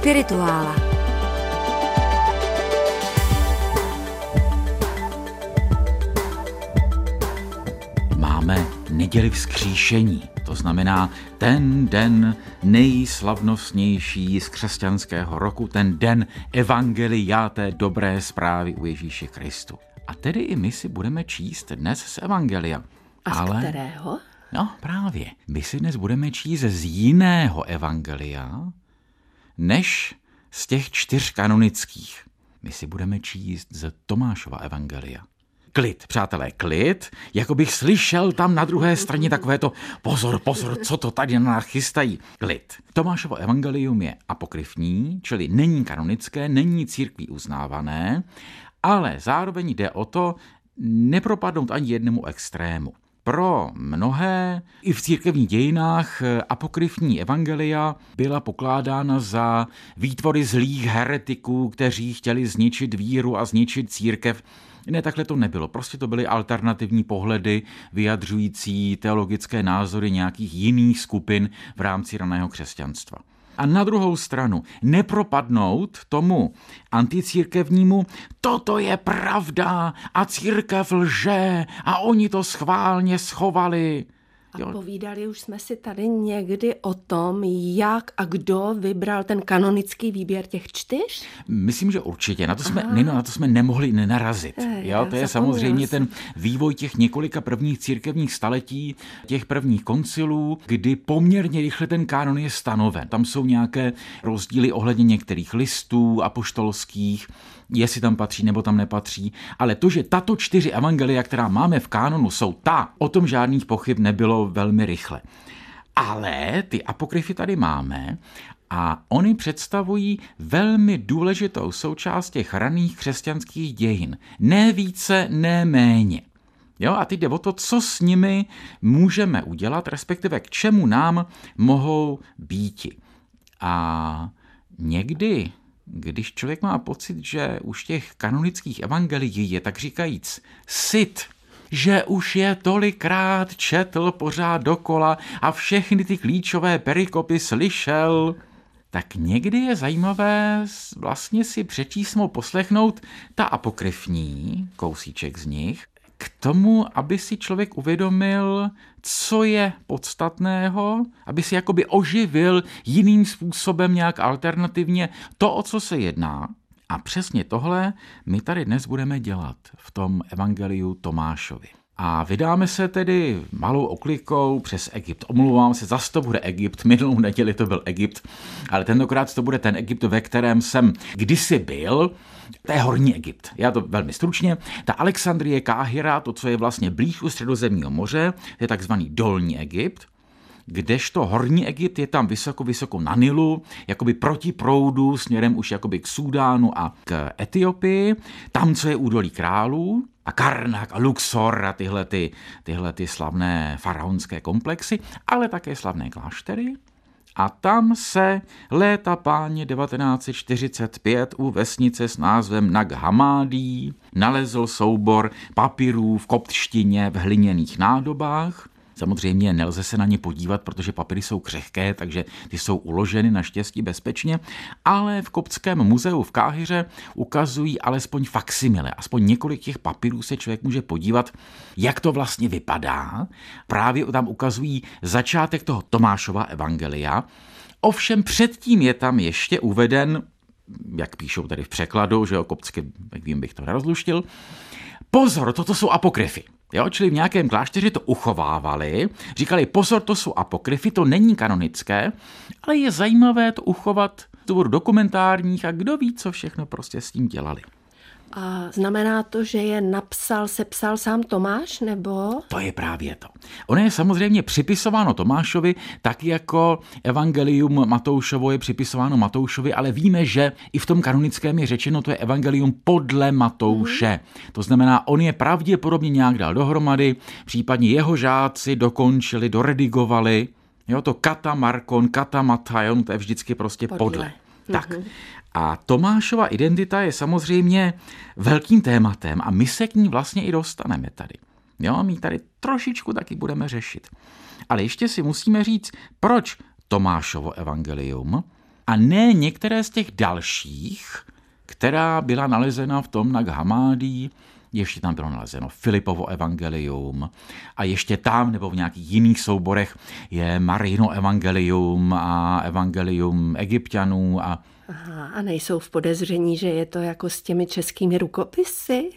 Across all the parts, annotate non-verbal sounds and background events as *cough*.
Spirituála. Máme neděli vzkříšení. To znamená ten den nejslavnostnější z křesťanského roku, ten den evangelia té dobré zprávy u Ježíše Kristu. A tedy i my si budeme číst dnes z evangelia. A z Ale... kterého? No právě, my si dnes budeme číst z jiného evangelia, než z těch čtyř kanonických. My si budeme číst z Tomášova evangelia. Klid, přátelé, klid, jako bych slyšel tam na druhé straně takové to pozor, pozor, co to tady na nás chystají. Klid. Tomášovo evangelium je apokryfní, čili není kanonické, není církví uznávané, ale zároveň jde o to nepropadnout ani jednomu extrému. Pro mnohé i v církevních dějinách apokryfní evangelia byla pokládána za výtvory zlých heretiků, kteří chtěli zničit víru a zničit církev. Ne, takhle to nebylo. Prostě to byly alternativní pohledy vyjadřující teologické názory nějakých jiných skupin v rámci raného křesťanstva a na druhou stranu nepropadnout tomu anticírkevnímu, toto je pravda a církev lže a oni to schválně schovali. A povídali už jsme si tady někdy o tom, jak a kdo vybral ten kanonický výběr těch čtyř? Myslím, že určitě. Na to jsme, Nino, na to jsme nemohli nenarazit. Jo, to je samozřejmě ten vývoj těch několika prvních církevních staletí, těch prvních koncilů, kdy poměrně rychle ten kánon je stanoven. Tam jsou nějaké rozdíly ohledně některých listů apoštolských, jestli tam patří nebo tam nepatří, ale to, že tato čtyři evangelia, která máme v kánonu, jsou ta, o tom žádných pochyb nebylo velmi rychle. Ale ty apokryfy tady máme a oni představují velmi důležitou součást těch raných křesťanských dějin. Ne více, ne méně. Jo, a teď jde o to, co s nimi můžeme udělat, respektive k čemu nám mohou býti. A někdy když člověk má pocit, že už těch kanonických evangelií je tak říkajíc sit, že už je tolikrát četl pořád dokola a všechny ty klíčové perikopy slyšel, tak někdy je zajímavé vlastně si přečíst poslechnout ta apokryfní, kousíček z nich, k tomu, aby si člověk uvědomil, co je podstatného, aby si jakoby oživil jiným způsobem nějak alternativně to, o co se jedná. A přesně tohle my tady dnes budeme dělat v tom evangeliu Tomášovi. A vydáme se tedy malou oklikou přes Egypt. Omlouvám se, zase to bude Egypt, minulou neděli to byl Egypt, ale tentokrát to bude ten Egypt, ve kterém jsem kdysi byl. To je Horní Egypt. Já to velmi stručně. Ta Alexandrie Káhira, to, co je vlastně blíž u středozemního moře, je takzvaný Dolní Egypt kdežto Horní Egypt je tam vysoko, vysoko na Nilu, jakoby proti proudu, směrem už jakoby k Súdánu a k Etiopii, tam, co je údolí králů, a Karnak a Luxor a tyhle, ty, tyhle ty slavné faraonské komplexy, ale také slavné kláštery. A tam se léta páně 1945 u vesnice s názvem Nag Hammadi nalezl soubor papirů v koptštině v hliněných nádobách, Samozřejmě nelze se na ně podívat, protože papíry jsou křehké, takže ty jsou uloženy naštěstí bezpečně, ale v Koptském muzeu v Káhyře ukazují alespoň faksimile, aspoň několik těch papírů se člověk může podívat, jak to vlastně vypadá. Právě tam ukazují začátek toho Tomášova evangelia, Ovšem předtím je tam ještě uveden, jak píšou tady v překladu, že o koptsky, jak vím, bych to nerozluštil, pozor, toto jsou apokryfy. Jo, čili v nějakém klášteře to uchovávali, říkali, pozor, to jsou apokryfy, to není kanonické, ale je zajímavé to uchovat z důvodu dokumentárních a kdo ví, co všechno prostě s tím dělali. A znamená to, že je napsal, sepsal sám Tomáš, nebo? To je právě to. Ono je samozřejmě připisováno Tomášovi, tak jako Evangelium Matoušovo je připisováno Matoušovi, ale víme, že i v tom kanonickém je řečeno, to je Evangelium podle Matouše. Mm. To znamená, on je pravděpodobně nějak dal dohromady, případně jeho žáci dokončili, doredigovali. Jo, to kata Markon, kata Matajon, to je vždycky prostě podle. podle. Tak. A Tomášova identita je samozřejmě velkým tématem a my se k ní vlastně i dostaneme tady. Jo, my tady trošičku taky budeme řešit. Ale ještě si musíme říct, proč Tomášovo evangelium a ne některé z těch dalších, která byla nalezena v tom Nag Hammadi, ještě tam bylo nalezeno Filipovo evangelium a ještě tam nebo v nějakých jiných souborech je Marino evangelium a evangelium egyptianů a Aha, a nejsou v podezření, že je to jako s těmi českými rukopisy?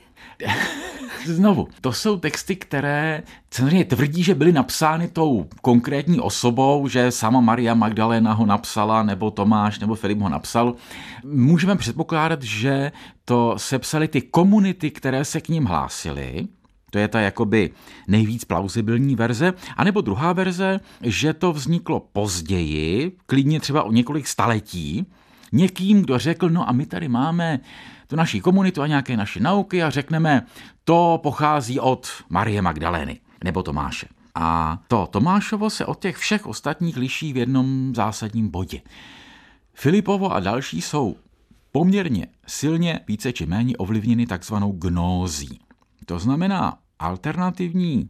*laughs* Znovu, to jsou texty, které samozřejmě tvrdí, že byly napsány tou konkrétní osobou, že sama Maria Magdalena ho napsala, nebo Tomáš, nebo Filip ho napsal. Můžeme předpokládat, že to sepsali ty komunity, které se k ním hlásily, to je ta jakoby nejvíc plauzibilní verze. A nebo druhá verze, že to vzniklo později, klidně třeba o několik staletí, někým, kdo řekl, no a my tady máme tu naší komunitu a nějaké naše nauky a řekneme, to pochází od Marie Magdalény nebo Tomáše. A to Tomášovo se od těch všech ostatních liší v jednom zásadním bodě. Filipovo a další jsou poměrně silně více či méně ovlivněny takzvanou gnózí. To znamená alternativní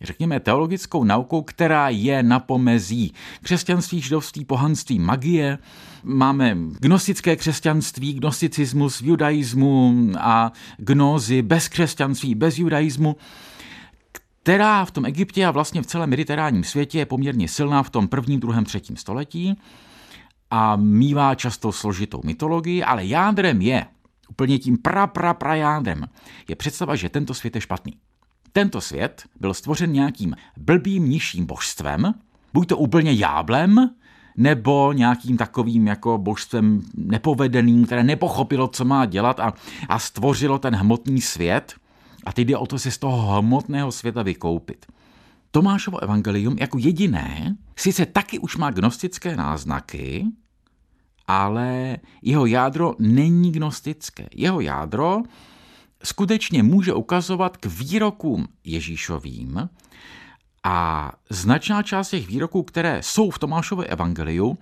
řekněme, teologickou naukou, která je na pomezí křesťanství, židovství, pohanství, magie. Máme gnostické křesťanství, gnosticismus, judaismu a gnózy bez křesťanství, bez judaismu která v tom Egyptě a vlastně v celém mediteránním světě je poměrně silná v tom prvním, druhém, třetím století a mývá často složitou mytologii, ale jádrem je, úplně tím pra, pra, pra jádrem, je představa, že tento svět je špatný. Tento svět byl stvořen nějakým blbým nižším božstvem, buď to úplně jáblem, nebo nějakým takovým jako božstvem nepovedeným, které nepochopilo, co má dělat a, a stvořilo ten hmotný svět. A teď jde o to si z toho hmotného světa vykoupit. Tomášovo evangelium jako jediné sice taky už má gnostické náznaky, ale jeho jádro není gnostické. Jeho jádro skutečně může ukazovat k výrokům Ježíšovým a značná část těch výroků, které jsou v Tomášově evangeliu,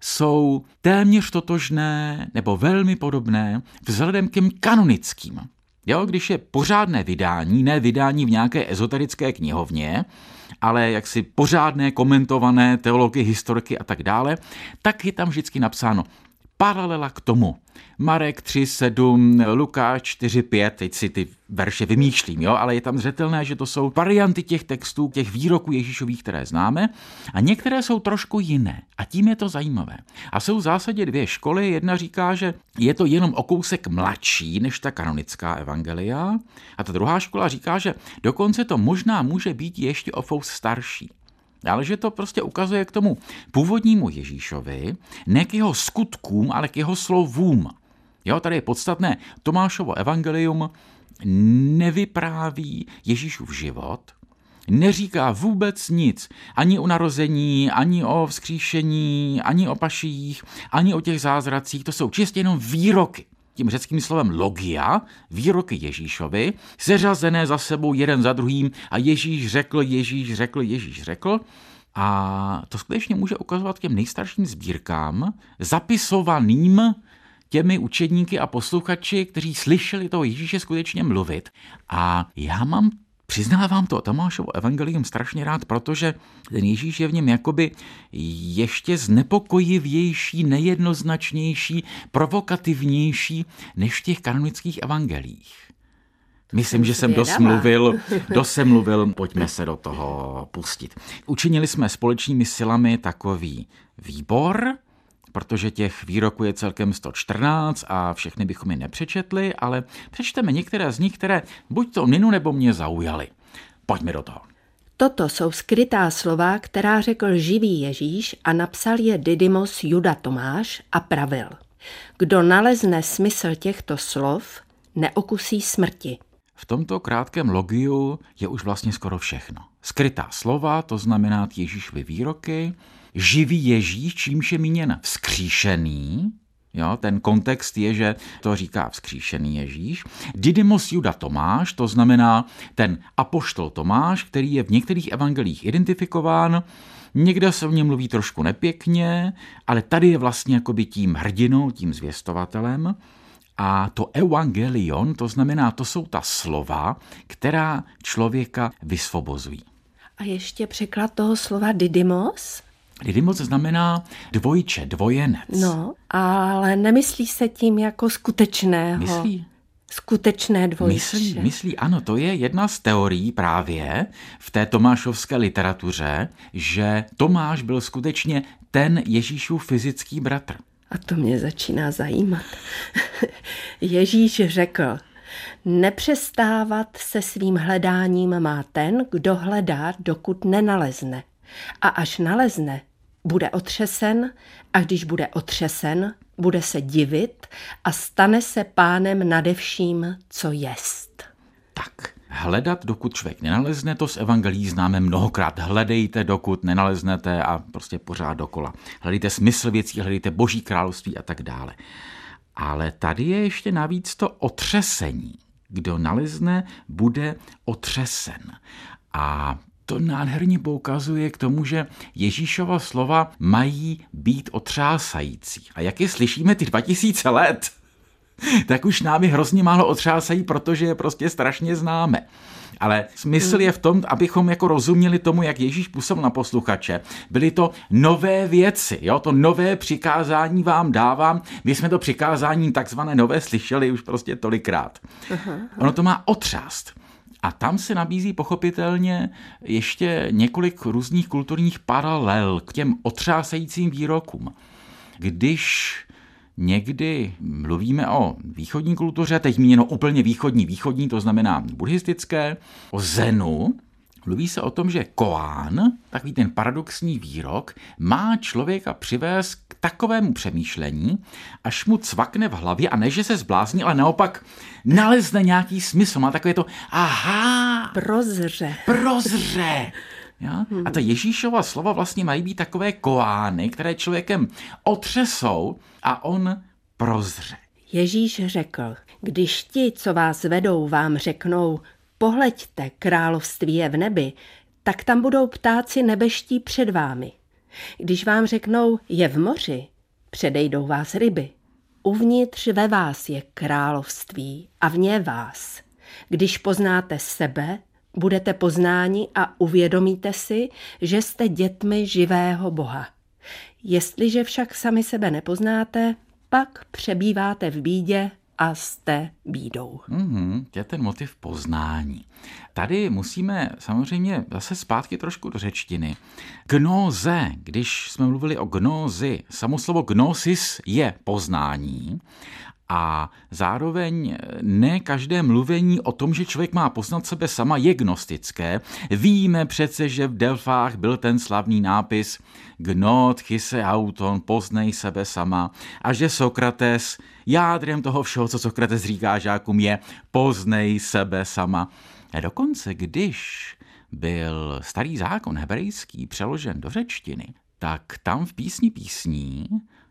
jsou téměř totožné nebo velmi podobné vzhledem k těm kanonickým. Jo, když je pořádné vydání, ne vydání v nějaké ezoterické knihovně, ale jaksi pořádné komentované teology, historiky a tak dále, tak je tam vždycky napsáno paralela k tomu. Marek 3, 7, Lukáš 4, 5, teď si ty verše vymýšlím, jo, ale je tam zřetelné, že to jsou varianty těch textů, těch výroků Ježíšových, které známe, a některé jsou trošku jiné. A tím je to zajímavé. A jsou v zásadě dvě školy. Jedna říká, že je to jenom o kousek mladší než ta kanonická evangelia, a ta druhá škola říká, že dokonce to možná může být ještě o fous starší ale že to prostě ukazuje k tomu původnímu Ježíšovi, ne k jeho skutkům, ale k jeho slovům. Jo, tady je podstatné, Tomášovo evangelium nevypráví Ježíšův život, neříká vůbec nic ani o narození, ani o vzkříšení, ani o paších, ani o těch zázracích, to jsou čistě jenom výroky tím řeckým slovem logia, výroky Ježíšovi, seřazené za sebou jeden za druhým a Ježíš řekl, Ježíš řekl, Ježíš řekl. A to skutečně může ukazovat těm nejstarším sbírkám, zapisovaným těmi učedníky a posluchači, kteří slyšeli toho Ježíše skutečně mluvit. A já mám Přiznávám to Tomášovo evangelium strašně rád, protože ten Ježíš je v něm jakoby ještě znepokojivější, nejednoznačnější, provokativnější než v těch kanonických evangelích. Myslím, že jsem dost mluvil, *laughs* dost jsem mluvil, pojďme se do toho pustit. Učinili jsme společnými silami takový výbor, protože těch výroků je celkem 114 a všechny bychom je nepřečetli, ale přečteme některé z nich, které buď to Ninu nebo mě zaujaly. Pojďme do toho. Toto jsou skrytá slova, která řekl živý Ježíš a napsal je Didymos Juda Tomáš a pravil. Kdo nalezne smysl těchto slov, neokusí smrti. V tomto krátkém logiu je už vlastně skoro všechno. Skrytá slova, to znamená Ježíšovy výroky, živý Ježíš, čímž je míněn vzkříšený, Jo, ten kontext je, že to říká vzkříšený Ježíš. Didymos Juda Tomáš, to znamená ten apoštol Tomáš, který je v některých evangelích identifikován, někde se o něm mluví trošku nepěkně, ale tady je vlastně jakoby tím hrdinou, tím zvěstovatelem. A to evangelion, to znamená, to jsou ta slova, která člověka vysvobozují. A ještě překlad toho slova didymos? Didymos znamená dvojče, dvojenec. No, ale nemyslí se tím jako skutečného. Myslí? skutečné dvojče. Myslí, myslí, ano, to je jedna z teorií právě v té tomášovské literatuře, že Tomáš byl skutečně ten Ježíšův fyzický bratr. A to mě začíná zajímat. *laughs* Ježíš řekl, nepřestávat se svým hledáním má ten, kdo hledá, dokud nenalezne. A až nalezne, bude otřesen a když bude otřesen, bude se divit a stane se pánem nade vším, co jest. Tak, hledat, dokud člověk nenalezne, to z evangelií známe mnohokrát. Hledejte, dokud nenaleznete a prostě pořád dokola. Hledejte smysl věcí, hledejte boží království a tak dále. Ale tady je ještě navíc to otřesení. Kdo nalezne, bude otřesen. A to nádherně poukazuje k tomu, že Ježíšova slova mají být otřásající. A jak je slyšíme ty 2000 let, *laughs* tak už námi hrozně málo otřásají, protože je prostě strašně známe. Ale smysl je v tom, abychom jako rozuměli tomu, jak Ježíš působil na posluchače. Byly to nové věci, jo? to nové přikázání vám dávám. My jsme to přikázání takzvané nové slyšeli už prostě tolikrát. Ono to má otřást. A tam se nabízí pochopitelně ještě několik různých kulturních paralel k těm otřásajícím výrokům. Když někdy mluvíme o východní kultuře, teď míněno úplně východní, východní, to znamená buddhistické, o zenu, Mluví se o tom, že koán, takový ten paradoxní výrok, má člověka přivést k takovému přemýšlení, až mu cvakne v hlavě a ne, že se zblázní, ale naopak nalezne nějaký smysl. Má takové to, aha, prozře. Prozře. *laughs* Ja? A ta Ježíšova slova vlastně mají být takové koány, které člověkem otřesou a on prozře. Ježíš řekl, když ti, co vás vedou, vám řeknou, pohleďte, království je v nebi, tak tam budou ptáci nebeští před vámi. Když vám řeknou, je v moři, předejdou vás ryby. Uvnitř ve vás je království a vně vás. Když poznáte sebe, budete poznáni a uvědomíte si, že jste dětmi živého Boha. Jestliže však sami sebe nepoznáte, pak přebýváte v bídě a jste bídou. Mm-hmm, je ten motiv poznání. Tady musíme samozřejmě zase zpátky trošku do řečtiny. Gnoze, když jsme mluvili o gnózi, samo slovo gnosis je poznání a zároveň ne každé mluvení o tom, že člověk má poznat sebe sama, je gnostické. Víme přece, že v Delfách byl ten slavný nápis Gnot chyse auton, poznej sebe sama a že Sokrates jádrem toho všeho, co Sokrates říká žákům, je poznej sebe sama. A dokonce, když byl starý zákon hebrejský přeložen do řečtiny, tak tam v písni písní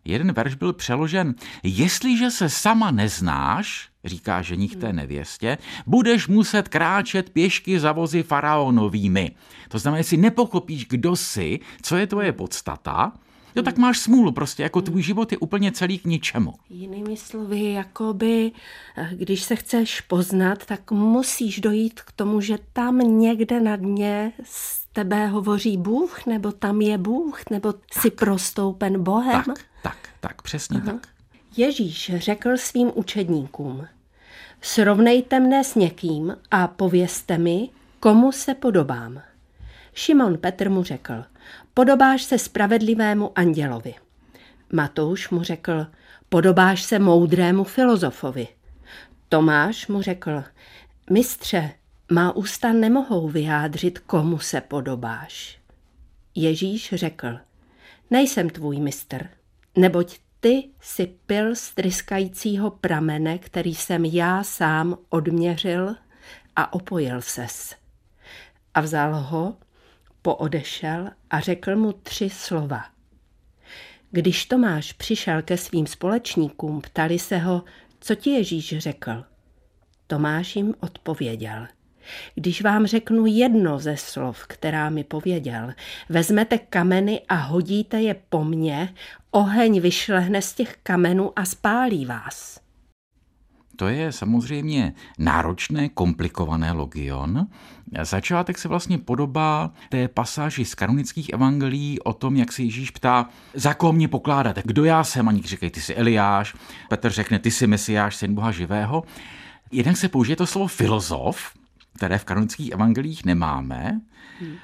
jeden verš byl přeložen, jestliže se sama neznáš, říká ženich té nevěstě, budeš muset kráčet pěšky za vozy faraonovými. To znamená, jestli nepochopíš, kdo jsi, co je tvoje podstata, Jo, tak máš smůlu prostě, jako tvůj život je úplně celý k ničemu. Jinými slovy, jakoby, eh, když se chceš poznat, tak musíš dojít k tomu, že tam někde na dně tebe hovoří Bůh, nebo tam je Bůh, nebo tak. jsi prostoupen Bohem. Tak, tak, tak, přesně Aha. tak. Ježíš řekl svým učedníkům, srovnejte mne s někým a povězte mi, komu se podobám. Šimon Petr mu řekl, podobáš se spravedlivému andělovi. Matouš mu řekl, podobáš se moudrému filozofovi. Tomáš mu řekl, mistře, má ústa nemohou vyjádřit, komu se podobáš. Ježíš řekl, nejsem tvůj mistr, neboť ty si pil z tryskajícího pramene, který jsem já sám odměřil a opojil ses. A vzal ho poodešel a řekl mu tři slova. Když Tomáš přišel ke svým společníkům, ptali se ho, co ti Ježíš řekl. Tomáš jim odpověděl. Když vám řeknu jedno ze slov, která mi pověděl, vezmete kameny a hodíte je po mně, oheň vyšlehne z těch kamenů a spálí vás. to je samozřejmě náročné, komplikované logion. Začátek se vlastně podobá té pasáži z kanonických evangelií o tom, jak se Ježíš ptá, za koho mě pokládáte, kdo já jsem, a říkají, ty jsi Eliáš, Petr řekne, ty jsi Mesiáš, syn Boha živého. Jednak se použije to slovo filozof, které v kanonických evangelích nemáme. Hmm.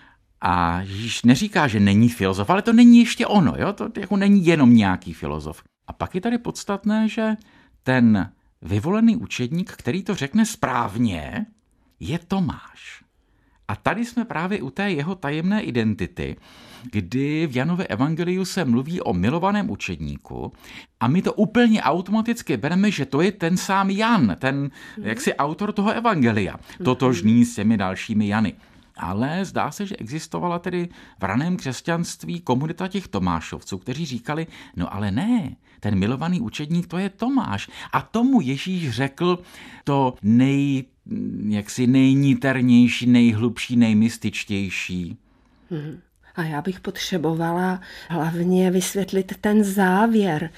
A Ježíš neříká, že není filozof, ale to není ještě ono, jo? to jako není jenom nějaký filozof. A pak je tady podstatné, že ten vyvolený učedník, který to řekne správně, je Tomáš. A tady jsme právě u té jeho tajemné identity, kdy v Janově evangeliu se mluví o milovaném učedníku a my to úplně automaticky bereme, že to je ten sám Jan, ten jaksi autor toho evangelia, totožný s těmi dalšími Jany. Ale zdá se, že existovala tedy v raném křesťanství komunita těch Tomášovců, kteří říkali, no ale ne, ten milovaný učedník to je Tomáš. A tomu Ježíš řekl to nej, jaksi nejniternější, nejhlubší, nejmystičtější. Hmm. A já bych potřebovala hlavně vysvětlit ten závěr,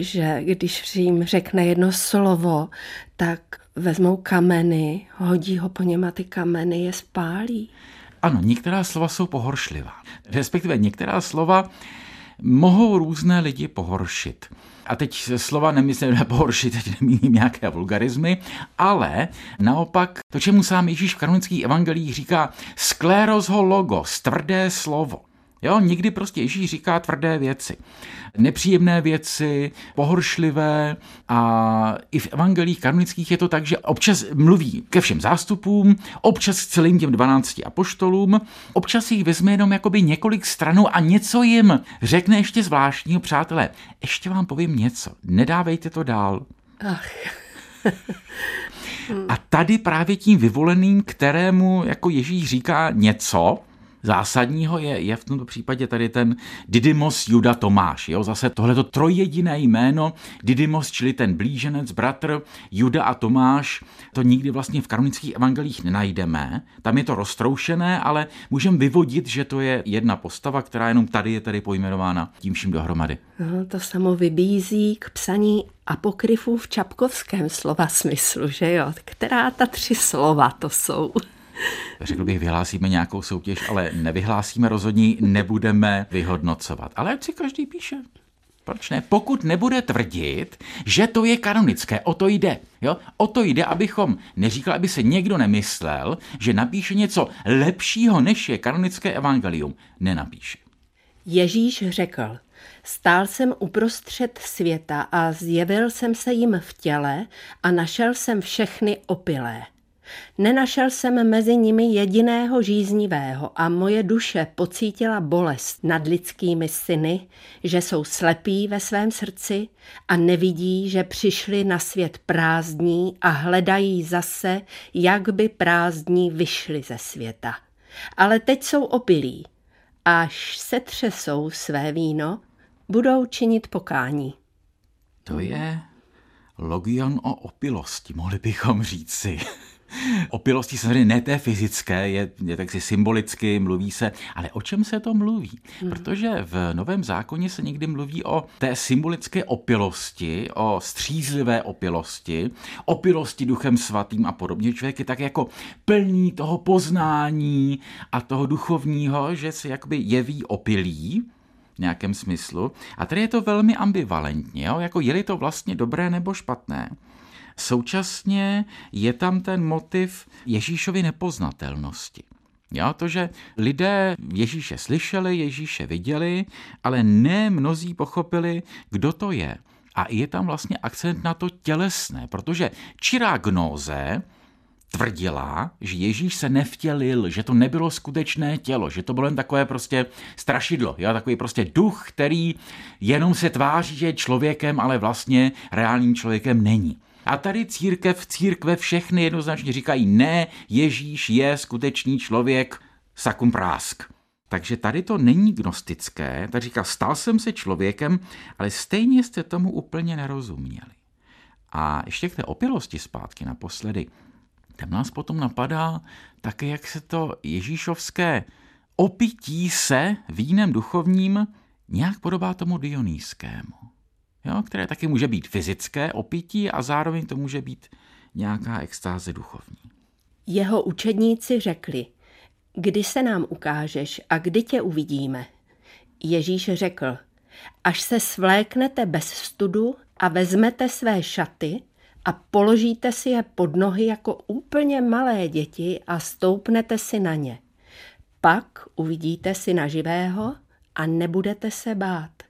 že když jim řekne jedno slovo, tak vezmou kameny, hodí ho po něm a ty kameny je spálí. Ano, některá slova jsou pohoršlivá. Respektive některá slova mohou různé lidi pohoršit. A teď slova nemyslím na pohoršit, teď nemíním nějaké vulgarizmy, ale naopak to, čemu sám Ježíš v kanonických evangelích říká skléros ho logos, tvrdé slovo. Jo, někdy prostě Ježíš říká tvrdé věci. Nepříjemné věci, pohoršlivé a i v evangelích kanonických je to tak, že občas mluví ke všem zástupům, občas k celým těm 12 apoštolům, občas jich vezme jenom jakoby několik stranů a něco jim řekne ještě zvláštního, přátelé. Ještě vám povím něco, nedávejte to dál. Ach. *laughs* A tady právě tím vyvoleným, kterému jako Ježíš říká něco, zásadního je, je v tomto případě tady ten Didymos Juda Tomáš. Jo? Zase tohleto trojjediné jméno Didymos, čili ten blíženec, bratr Juda a Tomáš, to nikdy vlastně v kanonických evangelích nenajdeme. Tam je to roztroušené, ale můžeme vyvodit, že to je jedna postava, která jenom tady je tady pojmenována tím vším dohromady. No, to samo vybízí k psaní apokryfů v čapkovském slova smyslu, že jo? Která ta tři slova to jsou? Řekl bych, vyhlásíme nějakou soutěž, ale nevyhlásíme rozhodně, nebudeme vyhodnocovat. Ale ať si každý píše. Proč ne? Pokud nebude tvrdit, že to je kanonické, o to jde. Jo? O to jde, abychom neříkali, aby se někdo nemyslel, že napíše něco lepšího, než je kanonické evangelium. Nenapíše. Ježíš řekl, stál jsem uprostřed světa a zjevil jsem se jim v těle a našel jsem všechny opilé. Nenašel jsem mezi nimi jediného žíznivého a moje duše pocítila bolest nad lidskými syny, že jsou slepí ve svém srdci a nevidí, že přišli na svět prázdní a hledají zase, jak by prázdní vyšli ze světa. Ale teď jsou opilí. Až se třesou své víno, budou činit pokání. To je logion o opilosti, mohli bychom říct si. *laughs* Opilosti samozřejmě ne té fyzické, je, je taksi symbolicky, mluví se, ale o čem se to mluví? Hmm. Protože v Novém zákoně se někdy mluví o té symbolické opilosti, o střízlivé opilosti, opilosti duchem svatým a podobně. Člověk je tak jako plný toho poznání a toho duchovního, že se jakoby jeví opilý, v nějakém smyslu. A tady je to velmi ambivalentně, jo? jako je-li to vlastně dobré nebo špatné. Současně je tam ten motiv Ježíšovy nepoznatelnosti. Jo, to, že lidé Ježíše slyšeli, Ježíše viděli, ale ne mnozí pochopili, kdo to je. A je tam vlastně akcent na to tělesné, protože čirá gnóze tvrdila, že Ježíš se nevtělil, že to nebylo skutečné tělo, že to bylo jen takové prostě strašidlo, jo? takový prostě duch, který jenom se tváří, že je člověkem, ale vlastně reálným člověkem není. A tady církev, církve všechny jednoznačně říkají, ne, Ježíš je skutečný člověk, sakum prásk. Takže tady to není gnostické, tak říká, stal jsem se člověkem, ale stejně jste tomu úplně nerozuměli. A ještě k té opilosti zpátky naposledy. Tam nás potom napadá také, jak se to ježíšovské opití se vínem duchovním nějak podobá tomu dionýskému jo, které taky může být fyzické opití a zároveň to může být nějaká extáze duchovní. Jeho učedníci řekli, kdy se nám ukážeš a kdy tě uvidíme. Ježíš řekl, až se svléknete bez studu a vezmete své šaty a položíte si je pod nohy jako úplně malé děti a stoupnete si na ně. Pak uvidíte si na živého a nebudete se bát.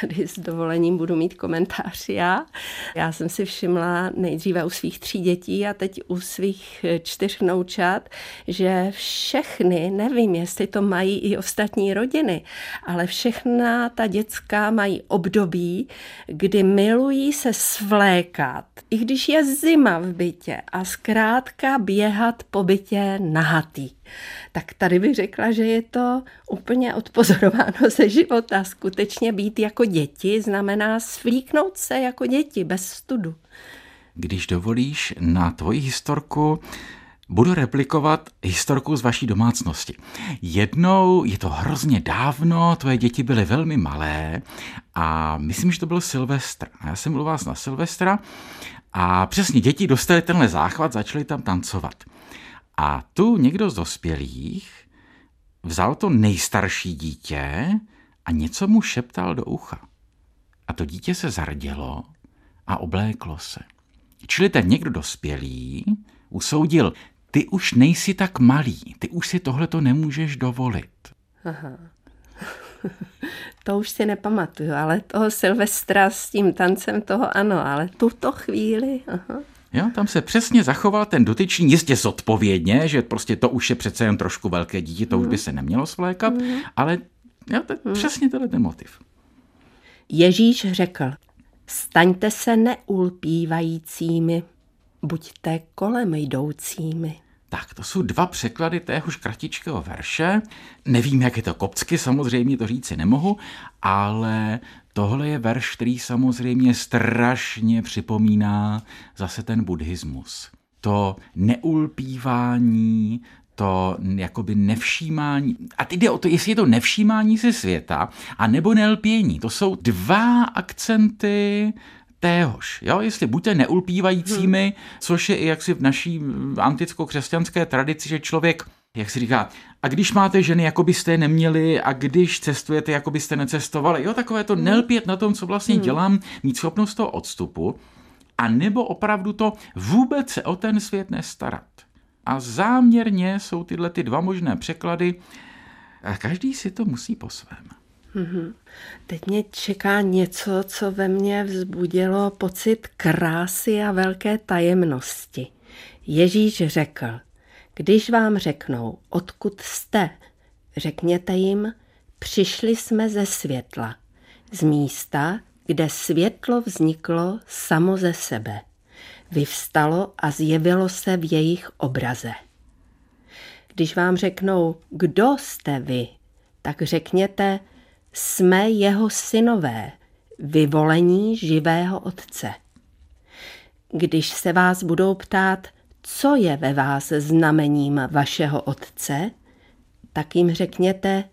Tady s dovolením budu mít komentář já. Já jsem si všimla nejdříve u svých tří dětí a teď u svých čtyř vnoučat, že všechny, nevím, jestli to mají i ostatní rodiny, ale všechna ta dětská mají období, kdy milují se svlékat, i když je zima v bytě a zkrátka běhat po bytě nahatý tak tady bych řekla, že je to úplně odpozorováno ze života. Skutečně být jako děti znamená svlíknout se jako děti bez studu. Když dovolíš na tvoji historku, budu replikovat historku z vaší domácnosti. Jednou, je to hrozně dávno, tvoje děti byly velmi malé a myslím, že to byl Silvestr. Já jsem byl vás na Silvestra a přesně děti dostali tenhle záchvat, začali tam tancovat. A tu někdo z dospělých vzal to nejstarší dítě a něco mu šeptal do ucha. A to dítě se zardělo a obléklo se. Čili ten někdo dospělý usoudil, ty už nejsi tak malý, ty už si tohleto nemůžeš dovolit. Aha. *laughs* to už si nepamatuju, ale toho Silvestra s tím tancem toho ano, ale tuto chvíli, aha. Jo, tam se přesně zachoval ten dotyčný jistě zodpovědně, že prostě to už je přece jen trošku velké dítě, to mm. už by se nemělo svlékat, mm. ale jo, to je mm. přesně tenhle ten motiv. Ježíš řekl, staňte se neulpívajícími, buďte kolem jdoucími. Tak, to jsou dva překlady téhož kratičkého verše. Nevím, jak je to kopcky, samozřejmě to říci nemohu, ale tohle je verš, který samozřejmě strašně připomíná zase ten buddhismus. To neulpívání, to jakoby nevšímání. A teď jde o to, jestli je to nevšímání se světa, a nebo nelpění. To jsou dva akcenty téhož. Jo? Jestli buďte neulpívajícími, hmm. což je i jaksi v naší anticko-křesťanské tradici, že člověk jak si říká, a když máte ženy, jako byste je neměli, a když cestujete, jako byste necestovali, jo, takové to hmm. nelpět na tom, co vlastně hmm. dělám, mít schopnost toho odstupu, a nebo opravdu to vůbec se o ten svět nestarat. A záměrně jsou tyhle ty dva možné překlady, a každý si to musí po svém. Mm-hmm. Teď mě čeká něco, co ve mně vzbudilo pocit krásy a velké tajemnosti. Ježíš řekl, když vám řeknou, odkud jste, řekněte jim, přišli jsme ze světla, z místa, kde světlo vzniklo samo ze sebe. Vyvstalo a zjevilo se v jejich obraze. Když vám řeknou, kdo jste vy, tak řekněte, jsme jeho synové, vyvolení živého Otce. Když se vás budou ptát, co je ve vás znamením vašeho Otce, tak jim řekněte,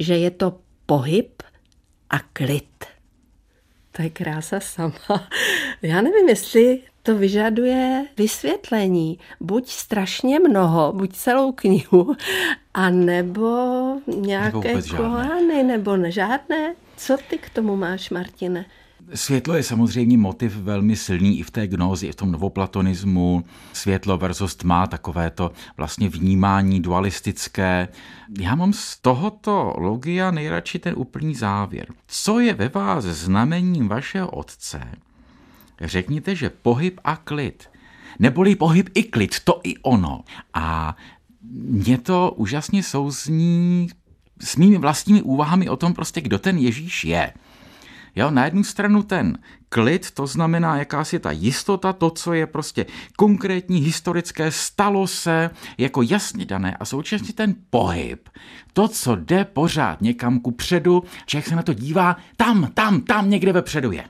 že je to pohyb a klid. To je krása sama. *laughs* Já nevím, jestli to vyžaduje vysvětlení. Buď strašně mnoho, buď celou knihu, a nebo nějaké kohány, nebo žádné. Co ty k tomu máš, Martine? Světlo je samozřejmě motiv velmi silný i v té gnózi, i v tom novoplatonismu. Světlo versus tma, takové to vlastně vnímání dualistické. Já mám z tohoto logia nejradši ten úplný závěr. Co je ve vás znamením vašeho otce? Řekněte, že pohyb a klid. Neboli pohyb i klid, to i ono. A mě to úžasně souzní s mými vlastními úvahami o tom prostě, kdo ten Ježíš je. Jo, na jednu stranu ten klid, to znamená jakási ta jistota, to, co je prostě konkrétní, historické, stalo se jako jasně dané a současně ten pohyb, to, co jde pořád někam ku předu, člověk se na to dívá, tam, tam, tam někde vepředu je.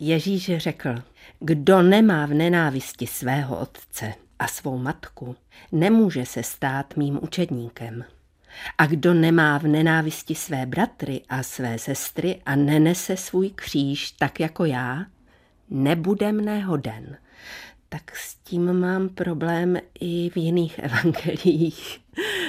Ježíš řekl, kdo nemá v nenávisti svého otce a svou matku, nemůže se stát mým učedníkem. A kdo nemá v nenávisti své bratry a své sestry a nenese svůj kříž tak jako já, nebude mne hoden. Tak s tím mám problém i v jiných *laughs* evangelích.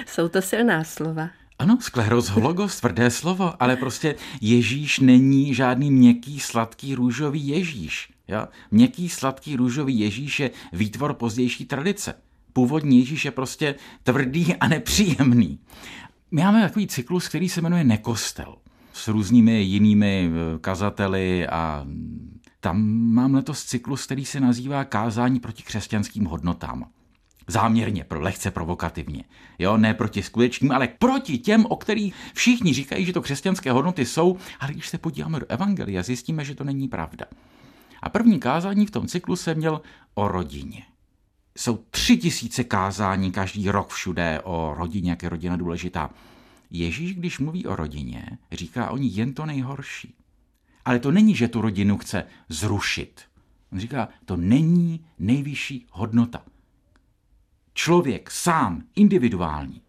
Jsou to silná slova. Ano, skleroz hologos, tvrdé slovo, ale prostě Ježíš není žádný měkký, sladký, růžový Ježíš. Jo? Měkký, sladký, růžový Ježíš je výtvor pozdější tradice. Původní Ježíš je prostě tvrdý a nepříjemný. My máme takový cyklus, který se jmenuje Nekostel s různými jinými eh, kazateli a tam mám letos cyklus, který se nazývá Kázání proti křesťanským hodnotám. Záměrně, pro lehce provokativně. Jo, ne proti skutečným, ale proti těm, o kterých všichni říkají, že to křesťanské hodnoty jsou, ale když se podíváme do Evangelia, zjistíme, že to není pravda. A první kázání v tom cyklu se měl o rodině. Jsou tři tisíce kázání každý rok všude o rodině, jak je rodina důležitá. Ježíš, když mluví o rodině, říká o ní jen to nejhorší. Ale to není, že tu rodinu chce zrušit. On říká, to není nejvyšší hodnota. Člověk sám, individuální,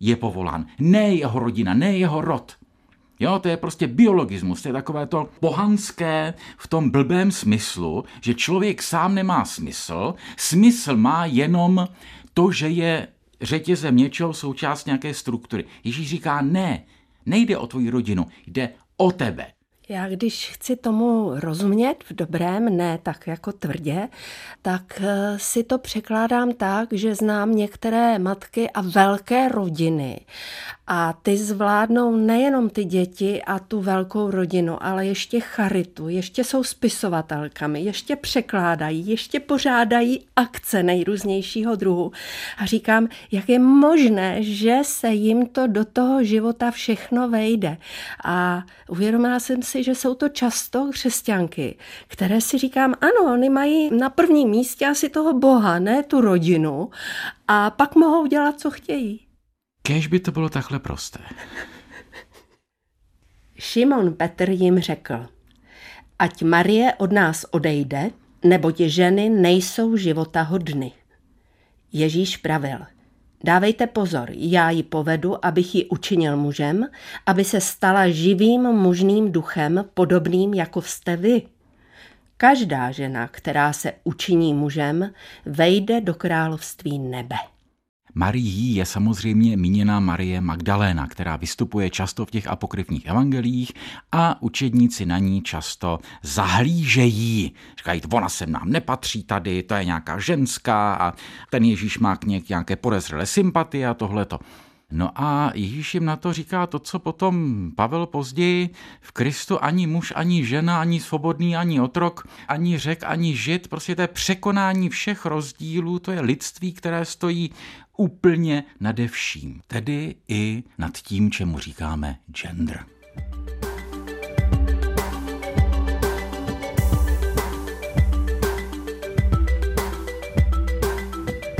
je povolán. Ne jeho rodina, ne jeho rod. Jo, to je prostě biologismus, to je takové to pohanské v tom blbém smyslu, že člověk sám nemá smysl, smysl má jenom to, že je řetězem něčeho součást nějaké struktury. Ježíš říká ne, nejde o tvoji rodinu, jde o tebe. Já když chci tomu rozumět v dobrém, ne tak jako tvrdě, tak eh, si to překládám tak, že znám některé matky a velké rodiny a ty zvládnou nejenom ty děti a tu velkou rodinu, ale ještě charitu, ještě jsou spisovatelkami, ještě překládají, ještě pořádají akce nejrůznějšího druhu. A říkám, jak je možné, že se jim to do toho života všechno vejde. A uvědomila jsem si, že jsou to často křesťanky, které si říkám, ano, oni mají na prvním místě asi toho Boha, ne tu rodinu, a pak mohou dělat, co chtějí. Kež by to bylo takhle prosté. Šimon Petr jim řekl, ať Marie od nás odejde, neboť ženy nejsou života hodny. Ježíš pravil, dávejte pozor, já ji povedu, abych ji učinil mužem, aby se stala živým mužným duchem, podobným jako jste vy. Každá žena, která se učiní mužem, vejde do království nebe. Marií je samozřejmě míněná Marie Magdaléna, která vystupuje často v těch apokryfních evangelích a učedníci na ní často zahlížejí. Říkají, ona se nám nepatří tady, to je nějaká ženská a ten Ježíš má k nějaké podezřelé sympatie a tohleto. No a Ježíš jim na to říká to, co potom Pavel později v Kristu ani muž, ani žena, ani svobodný, ani otrok, ani řek, ani žid, prostě to je překonání všech rozdílů, to je lidství, které stojí úplně nade vším, tedy i nad tím, čemu říkáme gender.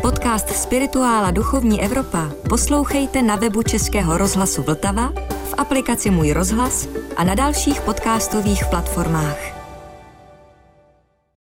Podcast Spirituála Duchovní Evropa poslouchejte na webu Českého rozhlasu Vltava, v aplikaci Můj rozhlas a na dalších podcastových platformách.